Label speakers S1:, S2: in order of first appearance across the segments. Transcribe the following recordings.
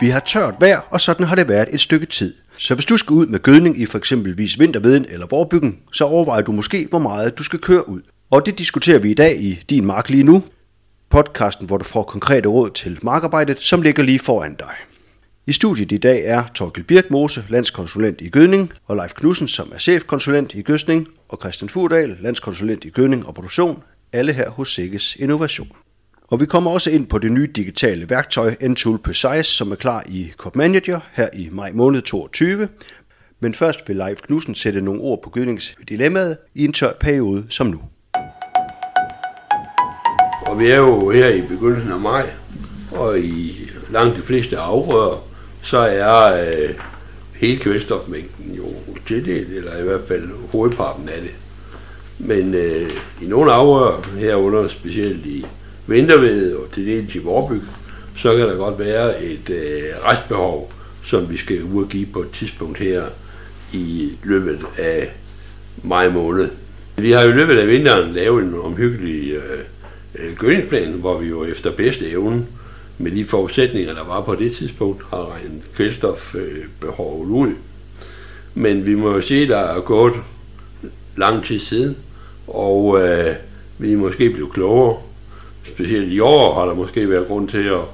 S1: Vi har tørt vejr, og sådan har det været et stykke tid. Så hvis du skal ud med gødning i for eksempelvis vinterveden eller vorbyggen, så overvejer du måske, hvor meget du skal køre ud. Og det diskuterer vi i dag i Din Mark lige nu, podcasten, hvor du får konkrete råd til markarbejdet, som ligger lige foran dig. I studiet i dag er Torkel Birkmose, landskonsulent i gødning, og Leif Knudsen, som er chefkonsulent i gødning, og Christian Furdal, landskonsulent i gødning og produktion, alle her hos Sikkes Innovation. Og vi kommer også ind på det nye digitale værktøj Entool Precise, som er klar i Cop Manager her i maj måned 22. Men først vil Leif Knudsen sætte nogle ord på gødningsdilemmaet i en tør periode som nu.
S2: Og vi er jo her i begyndelsen af maj, og i langt de fleste afrør, så er øh, hele kvælstofmængden jo tildelt, eller i hvert fald hovedparten af det. Men øh, i nogle afrør, herunder specielt i vinterved og til dels i vorbyg, så kan der godt være et øh, restbehov, som vi skal udgive på et tidspunkt her i løbet af maj måned. Vi har jo i løbet af vinteren lavet en omhyggelig øh, øh, gødningsplan, hvor vi jo efter bedste evne med de forudsætninger, der var på det tidspunkt, har regnet kvælstofbehovet ud. Men vi må jo sige, at der er gået lang tid siden, og øh, vi er måske blevet klogere. Specielt i år har der måske været grund til at,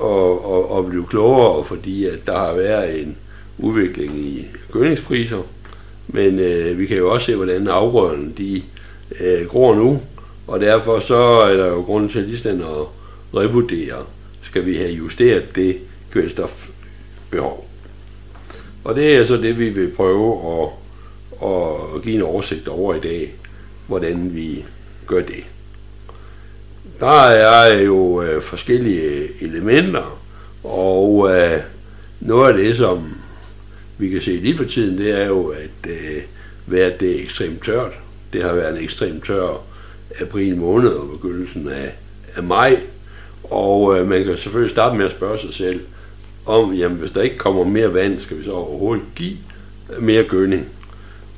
S2: at, at, at blive klogere, fordi at der har været en udvikling i gødningspriser. Men øh, vi kan jo også se, hvordan afgrøderne de øh, gror nu, og derfor så er der jo grund til lige at revurdere skal vi have justeret det kvælstofbehov. Og det er så det, vi vil prøve at, at give en oversigt over i dag, hvordan vi gør det. Der er jo øh, forskellige elementer, og øh, noget af det, som vi kan se lige for tiden, det er jo, at øh, vejret det er ekstremt tørt. Det har været en ekstremt tør april måned og begyndelsen af, af maj, og øh, man kan selvfølgelig starte med at spørge sig selv, om jamen, hvis der ikke kommer mere vand, skal vi så overhovedet give mere gødning?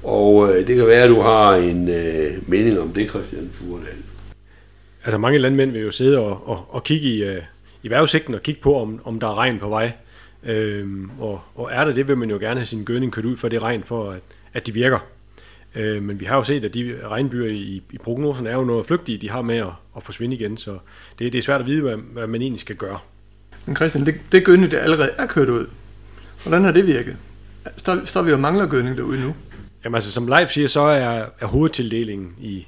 S2: Og øh, det kan være, at du har en øh, mening om det, Christian Furdal.
S3: Altså mange landmænd vil jo sidde og, og, og kigge i, øh, i vejrudsigten og kigge på, om, om der er regn på vej. Øhm, og, og er der det, vil man jo gerne have sin gødning kørt ud for det regn, for at, at de virker. Øh, men vi har jo set, at de regnbyer i, i prognoserne er jo noget flygtige, de har med at, at forsvinde igen, så det, det er svært at vide, hvad, hvad man egentlig skal gøre.
S4: Men Christian, det, det gødning, der allerede er kørt ud, hvordan har det virket? Står, står vi og mangler gødning derude nu?
S3: Jamen altså, som Leif siger, så er, er hovedtildelingen i,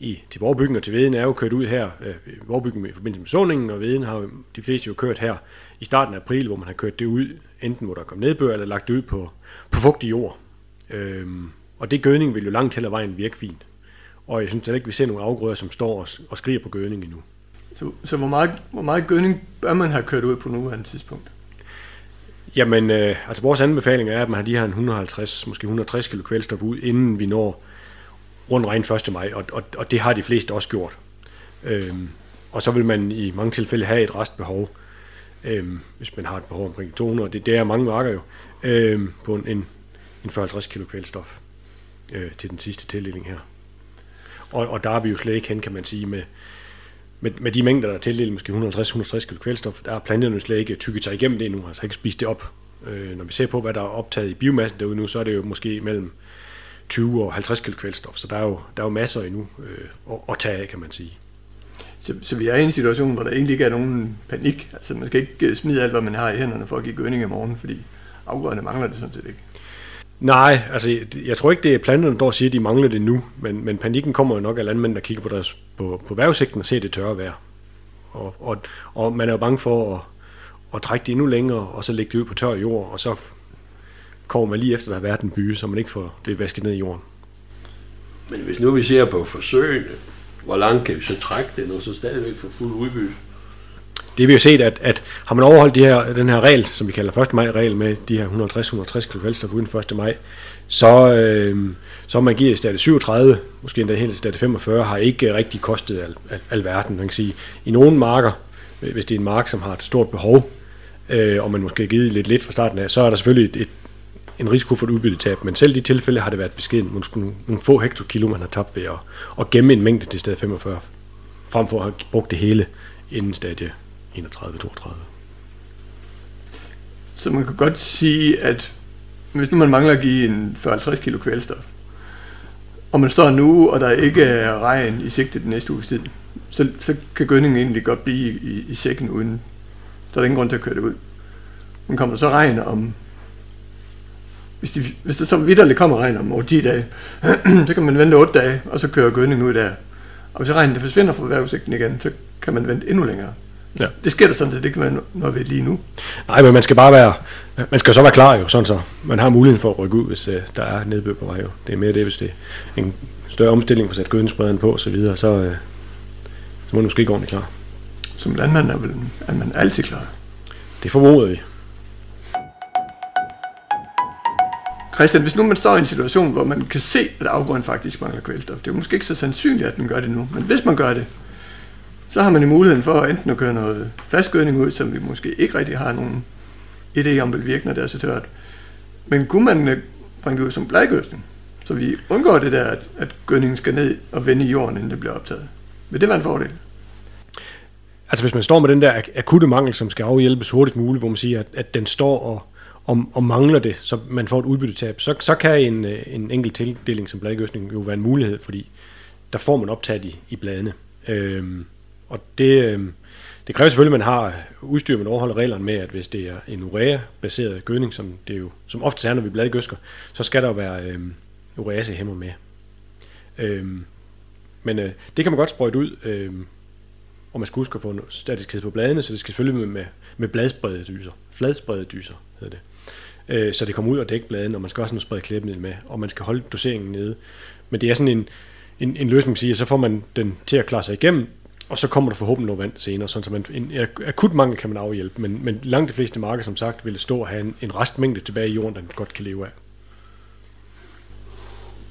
S3: i, til vorbyggen og til veden er jo kørt ud her. Øh, vorbyggen i forbindelse med såningen, og veden har de fleste jo kørt her i starten af april, hvor man har kørt det ud, enten hvor der kom nedbør, eller lagt det ud på, på fugtig jord. Øhm, og det gødning vil jo langt til ad vejen virke fint. Og jeg synes heller ikke, vi ser nogle afgrøder, som står og, og skriger på gødning endnu.
S4: Så, så hvor, meget, hvor meget gødning bør man have kørt ud på nuværende tidspunkt?
S3: Jamen, øh, altså vores anbefaling er, at man har de her 150, måske 160 kg kvælstof ud, inden vi når rundt regn 1. maj, og, og, og det har de fleste også gjort. Øhm, og så vil man i mange tilfælde have et restbehov, øhm, hvis man har et behov omkring 200, det, det er mange marker jo, øhm, på en, en, en 40-50 kg kvælstof øh, til den sidste tildeling her. Og, og der er vi jo slet ikke hen, kan man sige, med, med, med de mængder, der er tildelt, måske 150-160 kg kvælstof, der er planterne slet ikke tykket sig igennem det endnu, altså ikke spist det op. Øh, når vi ser på, hvad der er optaget i biomassen derude nu, så er det jo måske mellem 20 og 50 kg kvælstof, så der er jo, der er jo masser endnu øh, at, at tage af, kan man sige.
S4: Så, så vi er i en situation, hvor der egentlig ikke er nogen panik. Altså man skal ikke øh, smide alt, hvad man har i hænderne for at give gødning i morgen, fordi afgrøderne mangler det sådan set ikke.
S3: Nej, altså jeg tror ikke, det er planterne, der siger, at de mangler det nu, men, men panikken kommer jo nok af landmænd, der kigger på, deres, på, på vejrudsigten og ser det tørre vejr. Og, og, og man er jo bange for at, at trække det endnu længere, og så lægge det ud på tør jord, og så kommer man lige efter, der har været en by, så man ikke får det vasket ned i jorden.
S2: Men hvis nu vi ser på forsøgene, hvor langt kan vi så trække det, og så stadigvæk få fuld udbytte?
S3: det vi har set, at, at har man overholdt de her, den her regel, som vi kalder 1. maj-regel med de her 150-160 kg kvælstof uden 1. maj, så, øh, så man giver i stade 37, måske endda helt stade 45, har ikke rigtig kostet al, al, alverden. Man kan sige, i nogle marker, hvis det er en mark, som har et stort behov, øh, og man måske har givet lidt lidt fra starten af, så er der selvfølgelig et, et, en risiko for et udbyttetab, men selv i de tilfælde har det været beskeden, måske nogle, nogle få hektokilo, man har tabt ved at, at gemme en mængde til stedet 45, frem for at have brugt det hele inden stadie 31-32.
S4: Så man kan godt sige, at hvis nu man mangler at give en 40-50 kilo kvælstof, og man står nu, og der ikke er regn i sigte den næste uges tid, så, så kan gødningen egentlig godt blive i, i, i sækken uden, så er der ingen grund til at køre det ud. Men kommer der så regn om, hvis, de, hvis der så vidderligt kommer regn om 8 10 dage, så kan man vente 8 dage, og så kører gødningen ud der. Og hvis regnen det forsvinder fra vejrudsigten igen, så kan man vente endnu længere. Ja. Det sker der sådan set ikke med noget ved lige nu.
S3: Nej, men man skal bare være, man skal så være klar jo, sådan så man har muligheden for at rykke ud, hvis uh, der er nedbør på vej jo. Det er mere det, hvis det er en større omstilling for at sætte gødningssprederen på så videre, så, uh, så må man måske ikke ordentligt klar.
S4: Som landmand er, vel, er man altid klar.
S3: Det formoder vi.
S4: Christian, hvis nu man står i en situation, hvor man kan se, at afgrøden faktisk mangler kvælstof, det er måske ikke så sandsynligt, at den gør det nu, men hvis man gør det, så har man i muligheden for enten at køre noget fastgødning ud, som vi måske ikke rigtig har nogen idé om vil virke, når det er så tørt. Men kunne man øh, bringe det ud som bladgødning, så vi undgår det der, at, at gødningen skal ned og vende i jorden, inden det bliver optaget. Vil det være en fordel?
S3: Altså hvis man står med den der akutte mangel, som skal afhjælpes hurtigt muligt, hvor man siger, at, at den står og, og, og mangler det, så man får et udbyttetab, så, så kan en, øh, en enkelt tildeling som bladgødning jo være en mulighed, fordi der får man optaget i, i bladene. Øhm, og det, øhm, det kræver selvfølgelig, at man har udstyr, man overholder reglerne med, at hvis det er en urea-baseret gødning, som det jo som ofte er, når vi bladgøsker, så skal der jo være øhm, ureasehæmmer med. Øhm, men øh, det kan man godt sprøjte ud, øhm, og man skal huske at få statiskhed på bladene, så det skal selvfølgelig med, med, med bladsprededyser, fladsprededyser hedder det. Øh, så det kommer ud og dækbladen, og man skal også have noget spredt klæbemiddel med, og man skal holde doseringen nede. Men det er sådan en, en, en løsning, siger, så får man den til at klare sig igennem, og så kommer der forhåbentlig noget vand senere, sådan så man, en akut mangel kan man afhjælpe, men, men langt de fleste marker, som sagt, vil stå og have en, en restmængde tilbage i jorden, den godt kan leve af.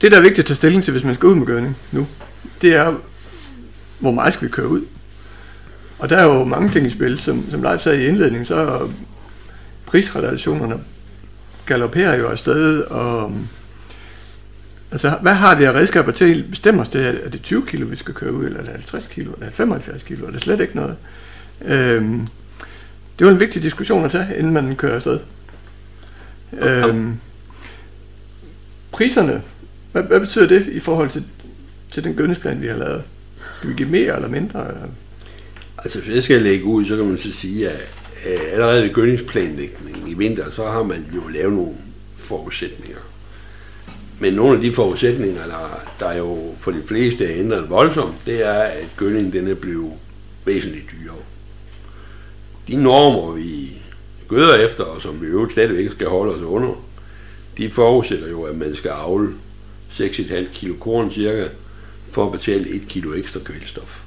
S4: Det, der er vigtigt at tage stilling til, hvis man skal ud med gødning nu, det er, hvor meget skal vi køre ud? Og der er jo mange ting i spil, som, som Leif sagde i indledningen, så er prisrelationerne galopperer jo afsted, og altså, hvad har vi af redskaber til at bestemme os til, er det 20 kilo, vi skal køre ud, eller er det 50 kilo, eller er det 75 kilo, eller er det slet ikke noget? Øhm, det er jo en vigtig diskussion at tage, inden man kører afsted. Okay. Øhm, priserne, hvad, hvad betyder det i forhold til, til den gødningsplan, vi har lavet? Skal vi give mere eller mindre? Eller?
S2: Altså, hvis jeg skal lægge ud, så kan man så sige, at Øh, allerede ved gødningsplanlægningen i vinter, så har man jo lavet nogle forudsætninger. Men nogle af de forudsætninger, der, der jo for de fleste er ændret voldsomt, det er, at gødningen den er blevet væsentligt dyrere. De normer, vi gøder efter, og som vi øvrigt stadigvæk skal holde os under, de forudsætter jo, at man skal afle 6,5 kilo korn cirka, for at betale 1 kilo ekstra kvælstof.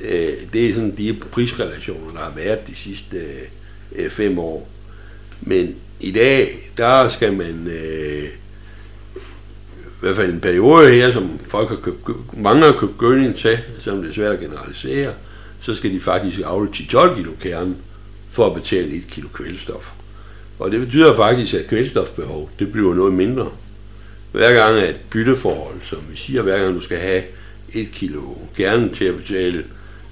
S2: Øh, det er sådan de prisrelationer, der har været de sidste øh, fem år. Men i dag, der skal man, øh, i hvert fald en periode her, som folk har købt, mange har købt gødning til, selvom det er svært at generalisere, så skal de faktisk afle 10-12 kilo kernen for at betale 1 kilo kvælstof. Og det betyder faktisk, at kvælstofbehov, det bliver noget mindre. Hver gang er et bytteforhold, som vi siger, hver gang du skal have 1 kilo kernen til at betale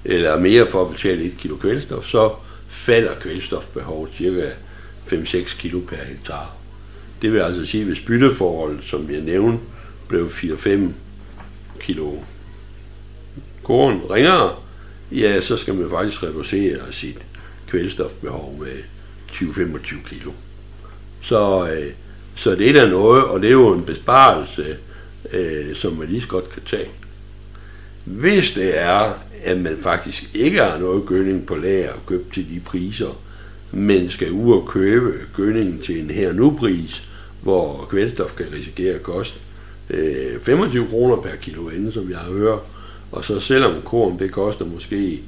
S2: eller mere for at betale 1 kilo kvælstof, så falder kvælstofbehovet cirka 5-6 kilo per hektar. Det vil altså sige, at hvis bytteforholdet, som jeg nævnte, blev 4-5 kilo korn ringere, ja, så skal man faktisk reducere sit kvælstofbehov med 20-25 kilo. Så, øh, så det er der noget, og det er jo en besparelse, øh, som man lige så godt kan tage. Hvis det er, at man faktisk ikke har noget gødning på lager købt til de priser, men skal ud og købe gødningen til en her nu pris, hvor kvælstof kan risikere at koste øh, 25 kroner per kilo inden, som jeg har hørt, og så selvom korn det koster måske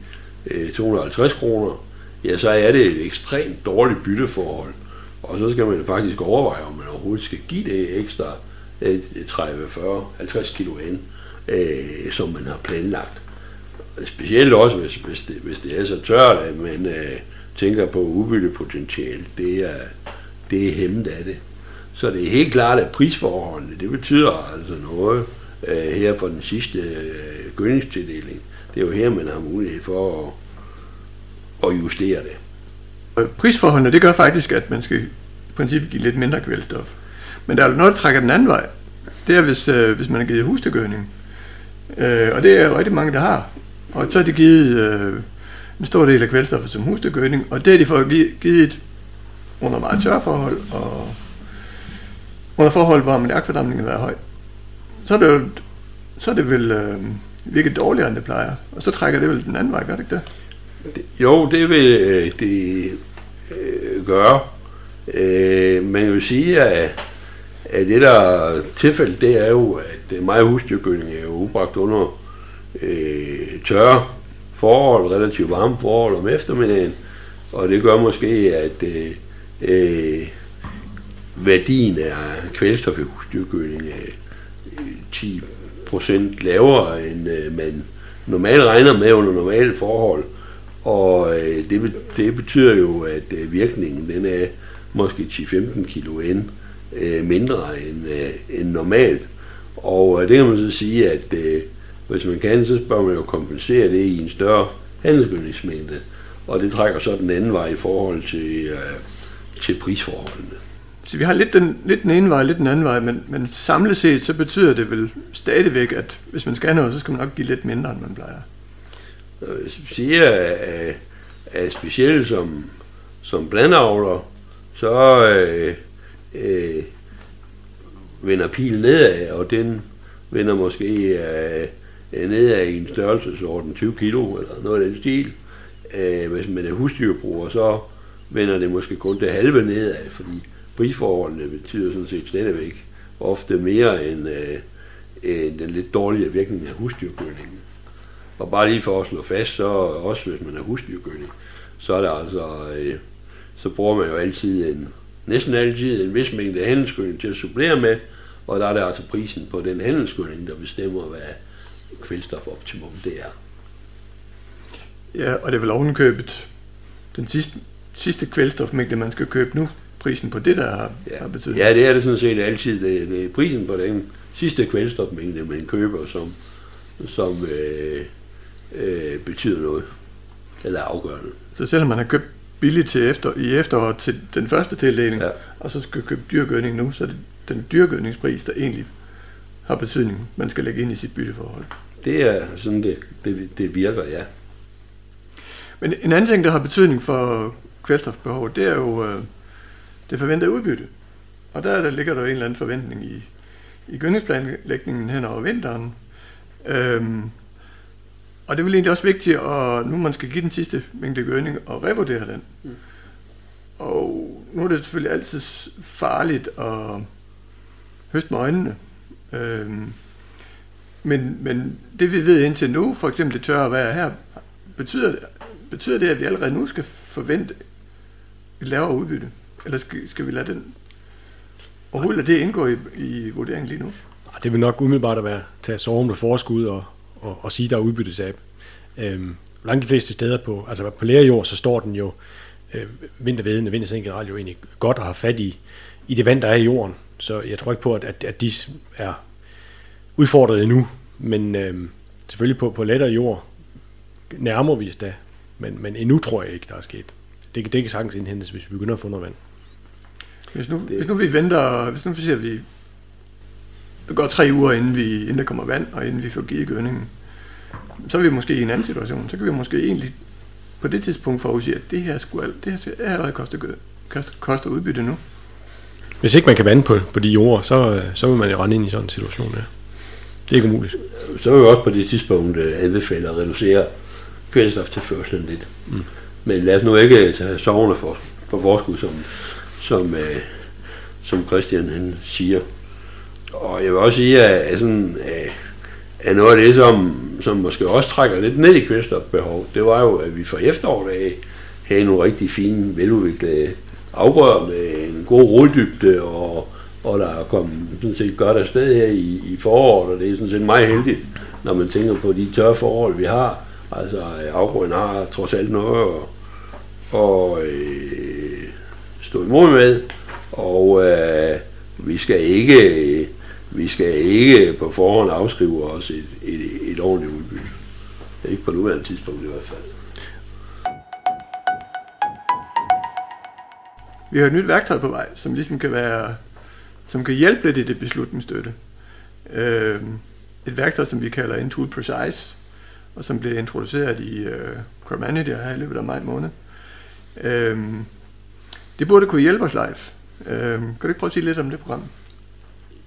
S2: øh, 250 kroner, ja, så er det et ekstremt dårligt bytteforhold. Og så skal man faktisk overveje, om man overhovedet skal give det ekstra 30, 40, 50 kilo ende, øh, som man har planlagt. Specielt også, hvis, hvis, det, hvis det er så tørt, at man øh, tænker på udbyttepotentiale. Det er, det er hæmmet af det. Så det er helt klart, at prisforholdene, det betyder altså noget øh, her for den sidste øh, gødningstildeling. Det er jo her, man har mulighed for at, at justere det.
S4: Og prisforholdene, det gør faktisk, at man skal i princippet give lidt mindre kvælstof. Men der er jo noget, der trækker den anden vej. Det er, hvis, øh, hvis man har givet hustegødning. Øh, og det er jo rigtig mange, der har. Og så har de givet øh, en stor del af kvælstoffet som husdyrgødning, og det har de fået givet under meget tørre forhold, og under forhold, hvor ammoniakfordamningen har været høj. Så er det jo så er det vel øh, virkelig dårligere, end det plejer. Og så trækker det vel den anden vej, gør det ikke det?
S2: Jo, det vil øh, det øh, gøre. Øh, man vil sige, at Øh, det der er tilfældet, det er jo, at øh, meget husdyrgødning er jo ubragt under øh, tørre forhold, relativt varme forhold om eftermiddagen, og det gør måske, at øh, øh, værdien af kvælstof i husdyrgødning er øh, 10 procent lavere, end øh, man normalt regner med under normale forhold. Og øh, det, det betyder jo, at øh, virkningen den er måske 10-15 kilo end, øh, mindre end, øh, end normalt. Og øh, det kan man så sige, at øh, hvis man kan, så bør man jo kompensere det i en større handelsgødningsmængde. Og det trækker så den anden vej i forhold til, øh, til prisforholdene.
S4: Så vi har lidt den, lidt den ene vej, lidt den anden vej, men, men samlet set, så betyder det vel stadigvæk, at hvis man skal noget, så skal man nok give lidt mindre, end man plejer.
S2: Jeg siger, at, at specielt som, som blandavler, så øh, øh, vender pilen nedad, og den vender måske øh, øh nedad i en størrelsesorden 20 kilo, eller noget af den stil. Øh, hvis man er husdyrbruger, så vender det måske kun det halve nedad, fordi prisforholdene betyder sådan set stadigvæk ofte mere end, øh, end den lidt dårlige virkning af husdyrgødningen. Og bare lige for at slå fast, så også hvis man er husdyrgødning, så er det altså, øh, så bruger man jo altid en, næsten altid en vis mængde handelsgødning til at supplere med, og der er det altså prisen på den handelsgødning, der bestemmer, hvad kvælstofoptimum det er.
S4: Ja, og det er vel ovenkøbet den sidste, sidste kvælstofmængde, man skal købe nu, prisen på det, der har,
S2: ja.
S4: har betydning.
S2: Ja, det er det sådan set altid. Det, det er prisen på den sidste kvælstofmængde, man køber, som, som øh, øh, betyder noget, eller er afgørende.
S4: Så selvom man har købt billigt til efter, i efteråret til den første tildeling, ja. og så skal købe dyrgødning nu, så er det den dyrgødningspris, der egentlig har betydning, man skal lægge ind i sit bytteforhold.
S2: Det er sådan, det, det, det virker, ja.
S4: Men en anden ting, der har betydning for kvælstofbehovet, det er jo øh, det forventede udbytte. Og der, der ligger der en eller anden forventning i, i gødningsplanlægningen hen over vinteren. Øhm, og det er vel egentlig også vigtigt, at nu man skal give den sidste mængde gødning og revurdere den. Mm. Og nu er det selvfølgelig altid farligt at høste med øjnene. Øhm, men, men det vi ved indtil nu, for eksempel det tørre vejr her, betyder, betyder det, at vi allerede nu skal forvente et lavere udbytte? Eller skal, skal vi lade den overhovedet lade det indgå i, i vurderingen lige nu?
S3: Det vil nok umiddelbart at være tage sorgen med forskud og, og, og sige, der er udbyttetab. Øhm, langt de fleste steder på, altså på lærerjord, så står den jo øh, vintervedende, vinterseng generelt jo egentlig godt at have fat i, i det vand, der er i jorden. Så jeg tror ikke på, at, at, at de er udfordret endnu. Men øh, selvfølgelig på, på lettere jord nærmer vi os da. Men, men endnu tror jeg ikke, der er sket. Det, det kan sagtens indhentes, hvis vi begynder at få noget vand.
S4: Hvis nu, det... hvis nu vi venter, hvis nu vi siger, at vi det går tre uger, inden, vi, inden der kommer vand, og inden vi får givet gødningen, så er vi måske i en anden situation. Så kan vi måske egentlig på det tidspunkt forudsige, at det her, skulle, det her allerede koster, koster udbytte nu.
S3: Hvis ikke man kan vande på, på de jord, så, så vil man jo rende ind i sådan en situation, ja. Det er ikke umuligt.
S2: Så vil vi også på det tidspunkt anbefale at reducere kvælstoftilførselen lidt. Mm. Men lad os nu ikke tage sovende for, for forskud, som, som, øh, som Christian han siger. Og jeg vil også sige, at, at, sådan, øh, at noget af det, som, som måske også trækker lidt ned i kvælstofbehov, det var jo, at vi for efteråret af havde nogle rigtig fine, veludviklede afgrøder med en god roddybde, og, og der er kommet sådan set godt afsted her i, i foråret, og det er sådan set meget heldigt, når man tænker på de tørre forhold, vi har. Altså afgrøden har trods alt noget at, og, øh, stå imod med, og øh, vi skal ikke vi skal ikke på forhånd afskrive os et, et, et ordentligt udbytte. Ikke på nuværende tidspunkt i hvert fald.
S4: vi har et nyt værktøj på vej, som ligesom kan være, som kan hjælpe lidt i det beslutningsstøtte. Øh, et værktøj, som vi kalder Intuit Precise, og som blev introduceret i øh, Core Manager her i løbet af maj måned. Øh, det burde kunne hjælpe os live. Øh, kan du ikke prøve at sige lidt om det program?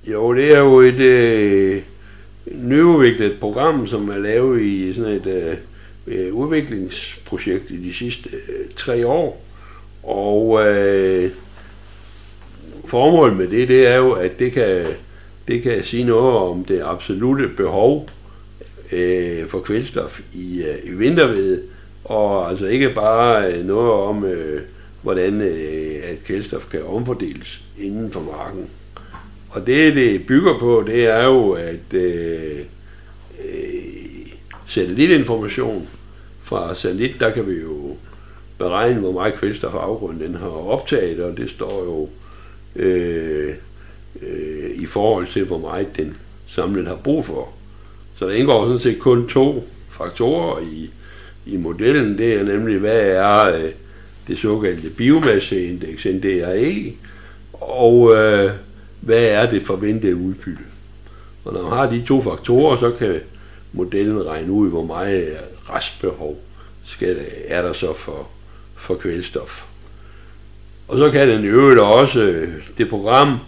S2: Jo, det er jo et øh, nyudviklet program, som er lavet i sådan et øh, udviklingsprojekt i de sidste øh, tre år. Og øh, formålet med det, det er jo, at det kan, det kan sige noget om det absolute behov øh, for kvælstof i, øh, i vinterved, og altså ikke bare øh, noget om, øh, hvordan øh, at kvælstof kan omfordeles inden for marken. Og det, det bygger på, det er jo, at øh, øh, satellitinformation fra satellit, der kan vi jo beregne, hvor meget kvælstof afgrunden den har optaget, og det står jo øh, øh, i forhold til, hvor meget den samlet har brug for. Så der indgår sådan set kun to faktorer i, i modellen. Det er nemlig, hvad er øh, det såkaldte biomasseindeks, NDRE, og øh, hvad er det forventede udbytte. Og når man har de to faktorer, så kan modellen regne ud, hvor meget restbehov skal, er der så for, for kvælstof. Og så kan den i øvrigt også, det program,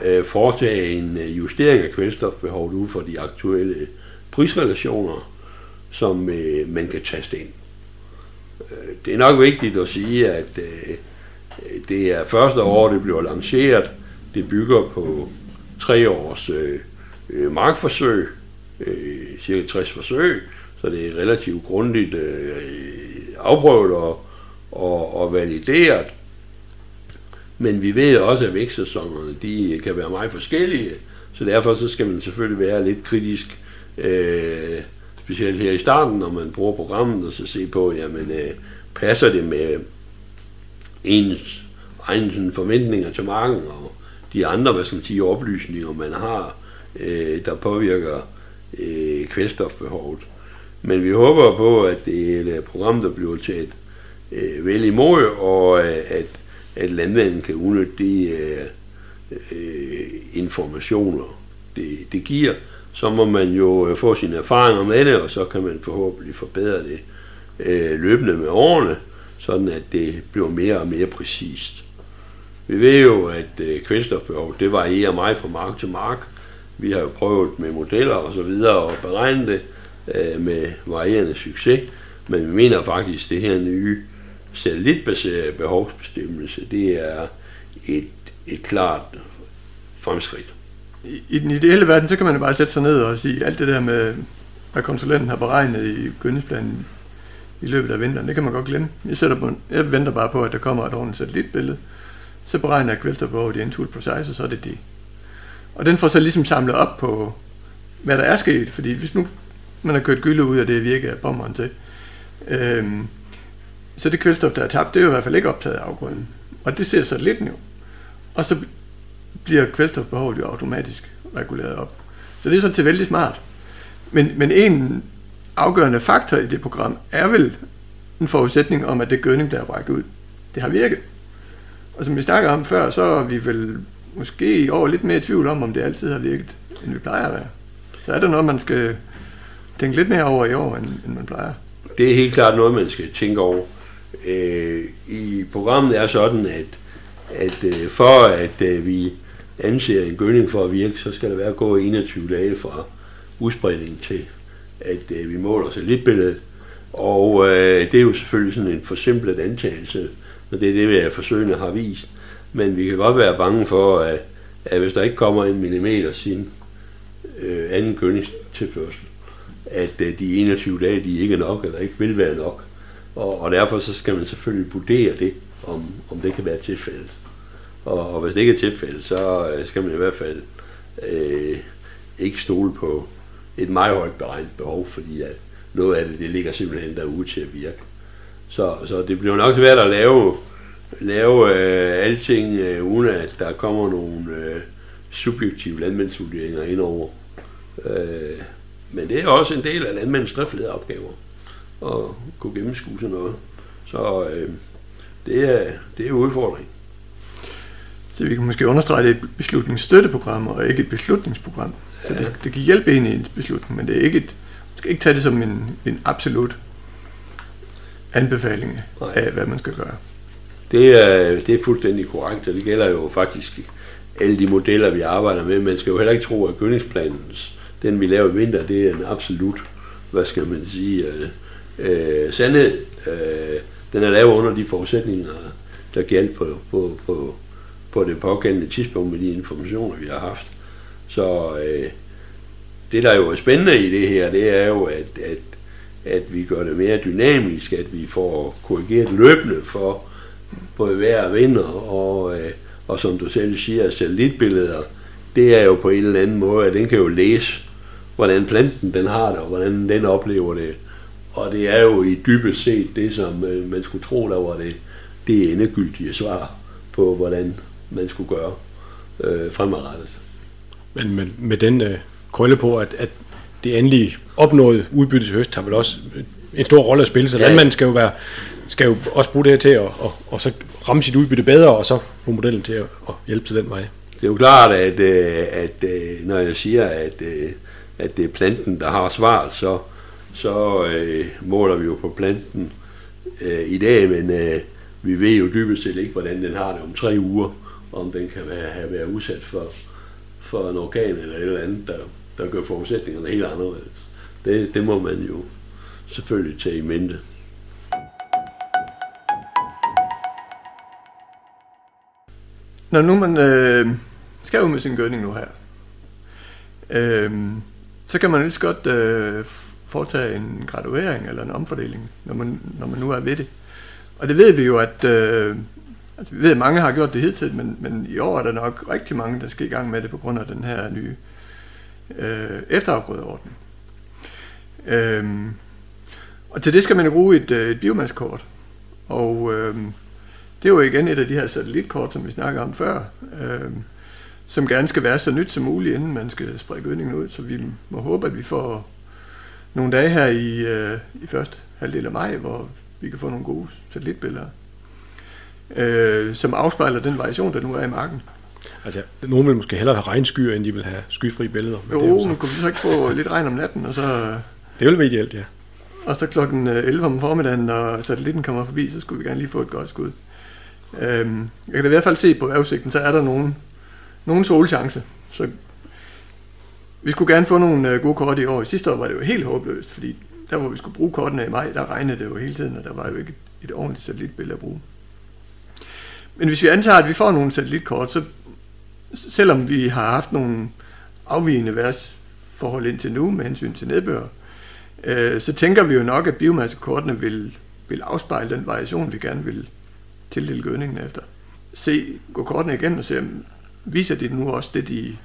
S2: øh, foretage en øh, justering af kvælstofbehovet ud for de aktuelle prisrelationer, som øh, man kan taste ind. Øh, det er nok vigtigt at sige, at det er første år, det bliver lanceret. Det bygger på tre års øh, øh, markforsøg, øh, cirka 60 forsøg, så det er relativt grundigt afprøvet og, og, og valideret. Men vi ved også, at vækstsæsonerne de kan være meget forskellige, så derfor så skal man selvfølgelig være lidt kritisk, øh, specielt her i starten, når man bruger programmet, og så se på, jamen, øh, passer det med ens egne sådan, forventninger til marken, og de andre, hvad skal man sige, oplysninger, man har, øh, der påvirker øh, kvælstofbehovet. Men vi håber på, at det er et øh, program, der bliver taget øh, vel imod, og øh, at at landmanden kan udnytte de øh, øh, informationer, det, det giver, så må man jo øh, få sine erfaringer med det, og så kan man forhåbentlig forbedre det øh, løbende med årene, sådan at det bliver mere og mere præcist. Vi ved jo, at øh, kvælstofbehov, det varierer meget fra mark til mark. Vi har jo prøvet med modeller og så videre at beregne det øh, med varierende succes, men vi mener faktisk, at det her nye satellitbaserede behovsbestemmelse, det er et, et klart fremskridt.
S4: I, I den ideelle verden, så kan man jo bare sætte sig ned og sige, alt det der med, hvad konsulenten har beregnet i gødningsplanen i løbet af vinteren, det kan man godt glemme. Jeg, sætter på, jeg venter bare på, at der kommer et ordentligt satellitbillede, så beregner jeg kvælstofbehovet i Intuit Precise, og så er det det. Og den får så ligesom samlet op på, hvad der er sket, fordi hvis nu man har kørt gylde ud af det virke af bomberen til, øhm, så det kvælstof, der er tabt, det er jo i hvert fald ikke optaget af afgrunden. Og det ser så lidt nu. Og så bliver kvælstofbehovet jo automatisk reguleret op. Så det er sådan til vældig smart. Men, men en afgørende faktor i det program er vel en forudsætning om, at det gødning, der er brækket ud, det har virket. Og som vi snakker om før, så er vi vel måske over lidt mere i tvivl om, om det altid har virket, end vi plejer at være. Så er der noget, man skal tænke lidt mere over i år, end, end man plejer.
S2: Det er helt klart noget, man skal tænke over øh, i programmet er sådan, at, at øh, for at øh, vi anser en gødning for at virke, så skal der være gået 21 dage fra udspredning til, at øh, vi måler billedet. Og øh, det er jo selvfølgelig sådan en forsimplet antagelse, og det er det, vi forsøgende har vist. Men vi kan godt være bange for, at, at hvis der ikke kommer en millimeter sin øh, anden gødningstilførsel, at øh, de 21 dage, de ikke er nok, eller ikke vil være nok. Og, og derfor så skal man selvfølgelig vurdere det, om, om det kan være tilfældet. Og, og hvis det ikke er tilfældet, så øh, skal man i hvert fald øh, ikke stole på et meget højt beregnet behov, fordi at noget af det, det ligger simpelthen derude til at virke. Så, så det bliver nok svært at lave, lave øh, alting, øh, uden at der kommer nogle øh, subjektive landmandsvurderinger indover. Øh, men det er også en del af driftlederopgaver. opgaver og kunne gennemskue sådan noget. Så øh, det, er, det er udfordring.
S4: Så vi kan måske understrege, at det er et beslutningsstøtteprogram, og ikke et beslutningsprogram. Så det, det kan hjælpe en i en beslutning, men det er ikke et, man skal ikke tage det som en, en absolut anbefaling
S2: Nej.
S4: af, hvad man skal gøre.
S2: Det er, det er fuldstændig korrekt, og det gælder jo faktisk alle de modeller, vi arbejder med. Man skal jo heller ikke tro, at gødningsplanen, den vi laver i vinter, det er en absolut, hvad skal man sige, øh, øh, sandhed. Øh, den er lavet under de forudsætninger, der gælder på, på, på, på det pågældende tidspunkt med de informationer, vi har haft. Så øh, det, der jo er spændende i det her, det er jo, at, at, at vi gør det mere dynamisk, at vi får korrigeret løbende for både vejr og vinder, og, øh, og som du selv siger, satellitbilleder, det er jo på en eller anden måde, at den kan jo læse, hvordan planten den har det, og hvordan den oplever det. Og det er jo i dybest set det, som øh, man skulle tro, der var det, det endegyldige svar på, hvordan man skulle gøre øh, fremadrettet.
S3: Men med, med den øh, krølle på, at, at det endelige opnåede udbytte til høst har vel også en stor rolle at spille, så
S2: Ja.
S3: landmanden skal jo, være, skal jo også bruge det her til at og, og så ramme sit udbytte bedre, og så få modellen til at, at hjælpe til den vej.
S2: Det er jo klart, at, øh, at øh, når jeg siger, at, øh, at det er planten, der har svaret, så, så øh, måler vi jo på planten øh, i dag, men øh, vi ved jo dybest set ikke, hvordan den har det om tre uger, om den kan være, have været udsat for, for en orkan eller et eller andet, der, der gør forudsætningerne helt anderledes. Det, det må man jo selvfølgelig tage i mente.
S4: Når nu man øh, skal ud med sin gødning nu her, øh, så kan man lige så godt øh, foretage en graduering eller en omfordeling, når man, når man nu er ved det. Og det ved vi jo, at øh, altså, vi ved, at mange har gjort det hidtil, men, men i år er der nok rigtig mange, der skal i gang med det på grund af den her nye øh, efterafgrødeordning. Øhm, og til det skal man jo bruge et, øh, et biomassekort. Og øhm, det er jo igen et af de her satellitkort, som vi snakker om før, øhm, som gerne skal være så nyt som muligt, inden man skal sprede gødningen ud. Så vi må håbe, at vi får nogle dage her i, øh, i første halvdel af maj, hvor vi kan få nogle gode satellitbilleder, øh, som afspejler den variation, der nu er i marken.
S3: Altså, nogen vil måske hellere have regnskyer, end de vil have skyfri billeder. Men det, er
S4: Jo,
S3: så,
S4: men kunne vi så ikke få lidt regn om natten, og så,
S3: det vil være ideelt, ja.
S4: og så klokken øh, 11 om formiddagen, når satellitten kommer forbi, så skulle vi gerne lige få et godt skud. Øhm, jeg kan da i hvert fald se på vejrudsigten, så er der nogen, nogen solchance. Så vi skulle gerne få nogle øh, gode kort i år. Sidste år var det jo helt håbløst, fordi der hvor vi skulle bruge kortene i maj, der regnede det jo hele tiden, og der var jo ikke et, et ordentligt satellitbillede at bruge. Men hvis vi antager, at vi får nogle satellitkort, så selvom vi har haft nogle afvigende værtsforhold indtil nu med hensyn til nedbør, øh, så tænker vi jo nok, at biomassekortene vil, vil afspejle den variation, vi gerne vil tildele gødningen efter. Se, gå kortene igen og se, om viser de nu også det, de,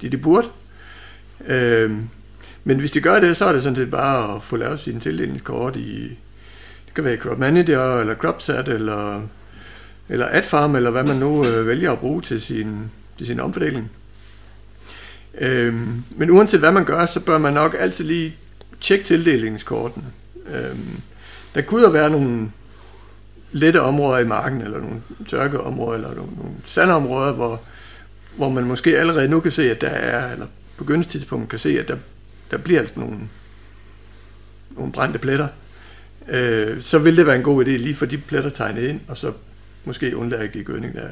S4: det, de burde. Øh, men hvis de gør det, så er det sådan set bare at få lavet sine tildelingskort i, det kan være i Crop Manager, eller CropSat, eller, eller AdFarm, eller hvad man nu øh, vælger at bruge til sin, til sin omfordeling. Øhm, men uanset hvad man gør, så bør man nok altid lige tjekke tildelingskortene. Øhm, der kunne jo være nogle lette områder i marken, eller nogle tørkeområder, eller nogle, nogle sandområder, hvor, hvor man måske allerede nu kan se, at der er, eller på gødningstidspunkt kan se, at der, der bliver altså nogle, nogle brændte pletter. Øh, så vil det være en god idé lige for de pletter tegnet ind, og så måske undlade at give gødning der.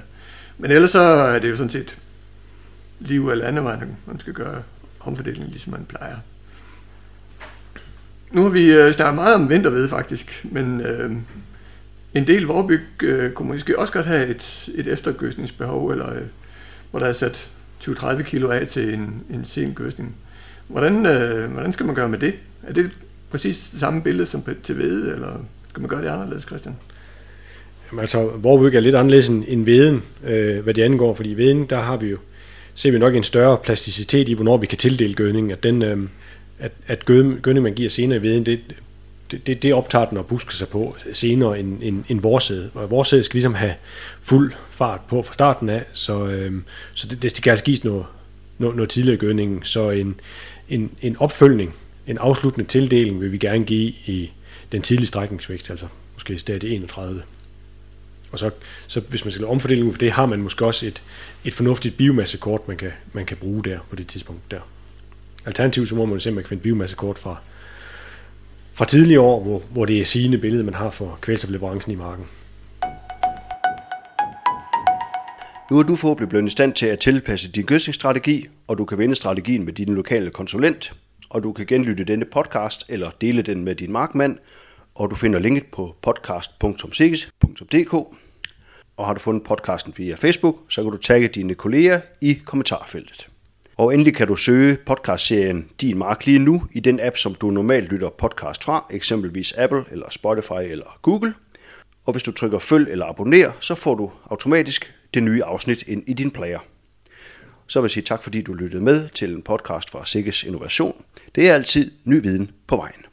S4: Men ellers så er det jo sådan set liv eller andet vej, man skal gøre omfordelingen, ligesom man plejer. Nu har vi øh, snakket meget om vinterved faktisk, men øh, en del vorbyg øh, kunne måske også godt have et, et eftergøsningsbehov, eller øh, hvor der er sat 20-30 kilo af til en, en sen gøsning. Hvordan, øh, hvordan skal man gøre med det? Er det præcis det samme billede som til hvede, eller skal man gøre det anderledes, Christian?
S3: Jamen, altså, Warwick er lidt anderledes end, end veden, øh, hvad det angår, fordi i veden, der har vi jo, ser vi nok en større plasticitet i, hvornår vi kan tildele gødning, at den, øh, at, at gødning, man giver senere i veden, det, det, det, optager den og busker sig på senere end, end, end vorsæde. Og vorsæde skal ligesom have fuld fart på fra starten af, så, øh, så det, det skal altså gives noget, noget, noget tidligere gødning. Så en, en, en opfølgning, en afsluttende tildeling vil vi gerne give i den tidlige strækningsvækst, altså måske stadie 31. Og så, så hvis man skal lave omfordeling for det, har man måske også et, et fornuftigt biomassekort, man kan, man kan bruge der på det tidspunkt der. Alternativt så må man se, man kan finde biomassekort fra, fra tidligere år, hvor, hvor det er sigende billede, man har for kvælstofleverancen i marken.
S1: Nu er du forhåbentlig blevet i stand til at tilpasse din gødsningsstrategi, og du kan vende strategien med din lokale konsulent, og du kan genlytte denne podcast eller dele den med din markmand, og du finder linket på podcast.sikkes.dk. Og har du fundet podcasten via Facebook, så kan du tagge dine kolleger i kommentarfeltet. Og endelig kan du søge podcastserien Din Mark lige nu i den app, som du normalt lytter podcast fra, eksempelvis Apple eller Spotify eller Google. Og hvis du trykker følg eller abonner, så får du automatisk det nye afsnit ind i din player. Så vil jeg sige tak, fordi du lyttede med til en podcast fra Sikkes Innovation. Det er altid ny viden på vejen.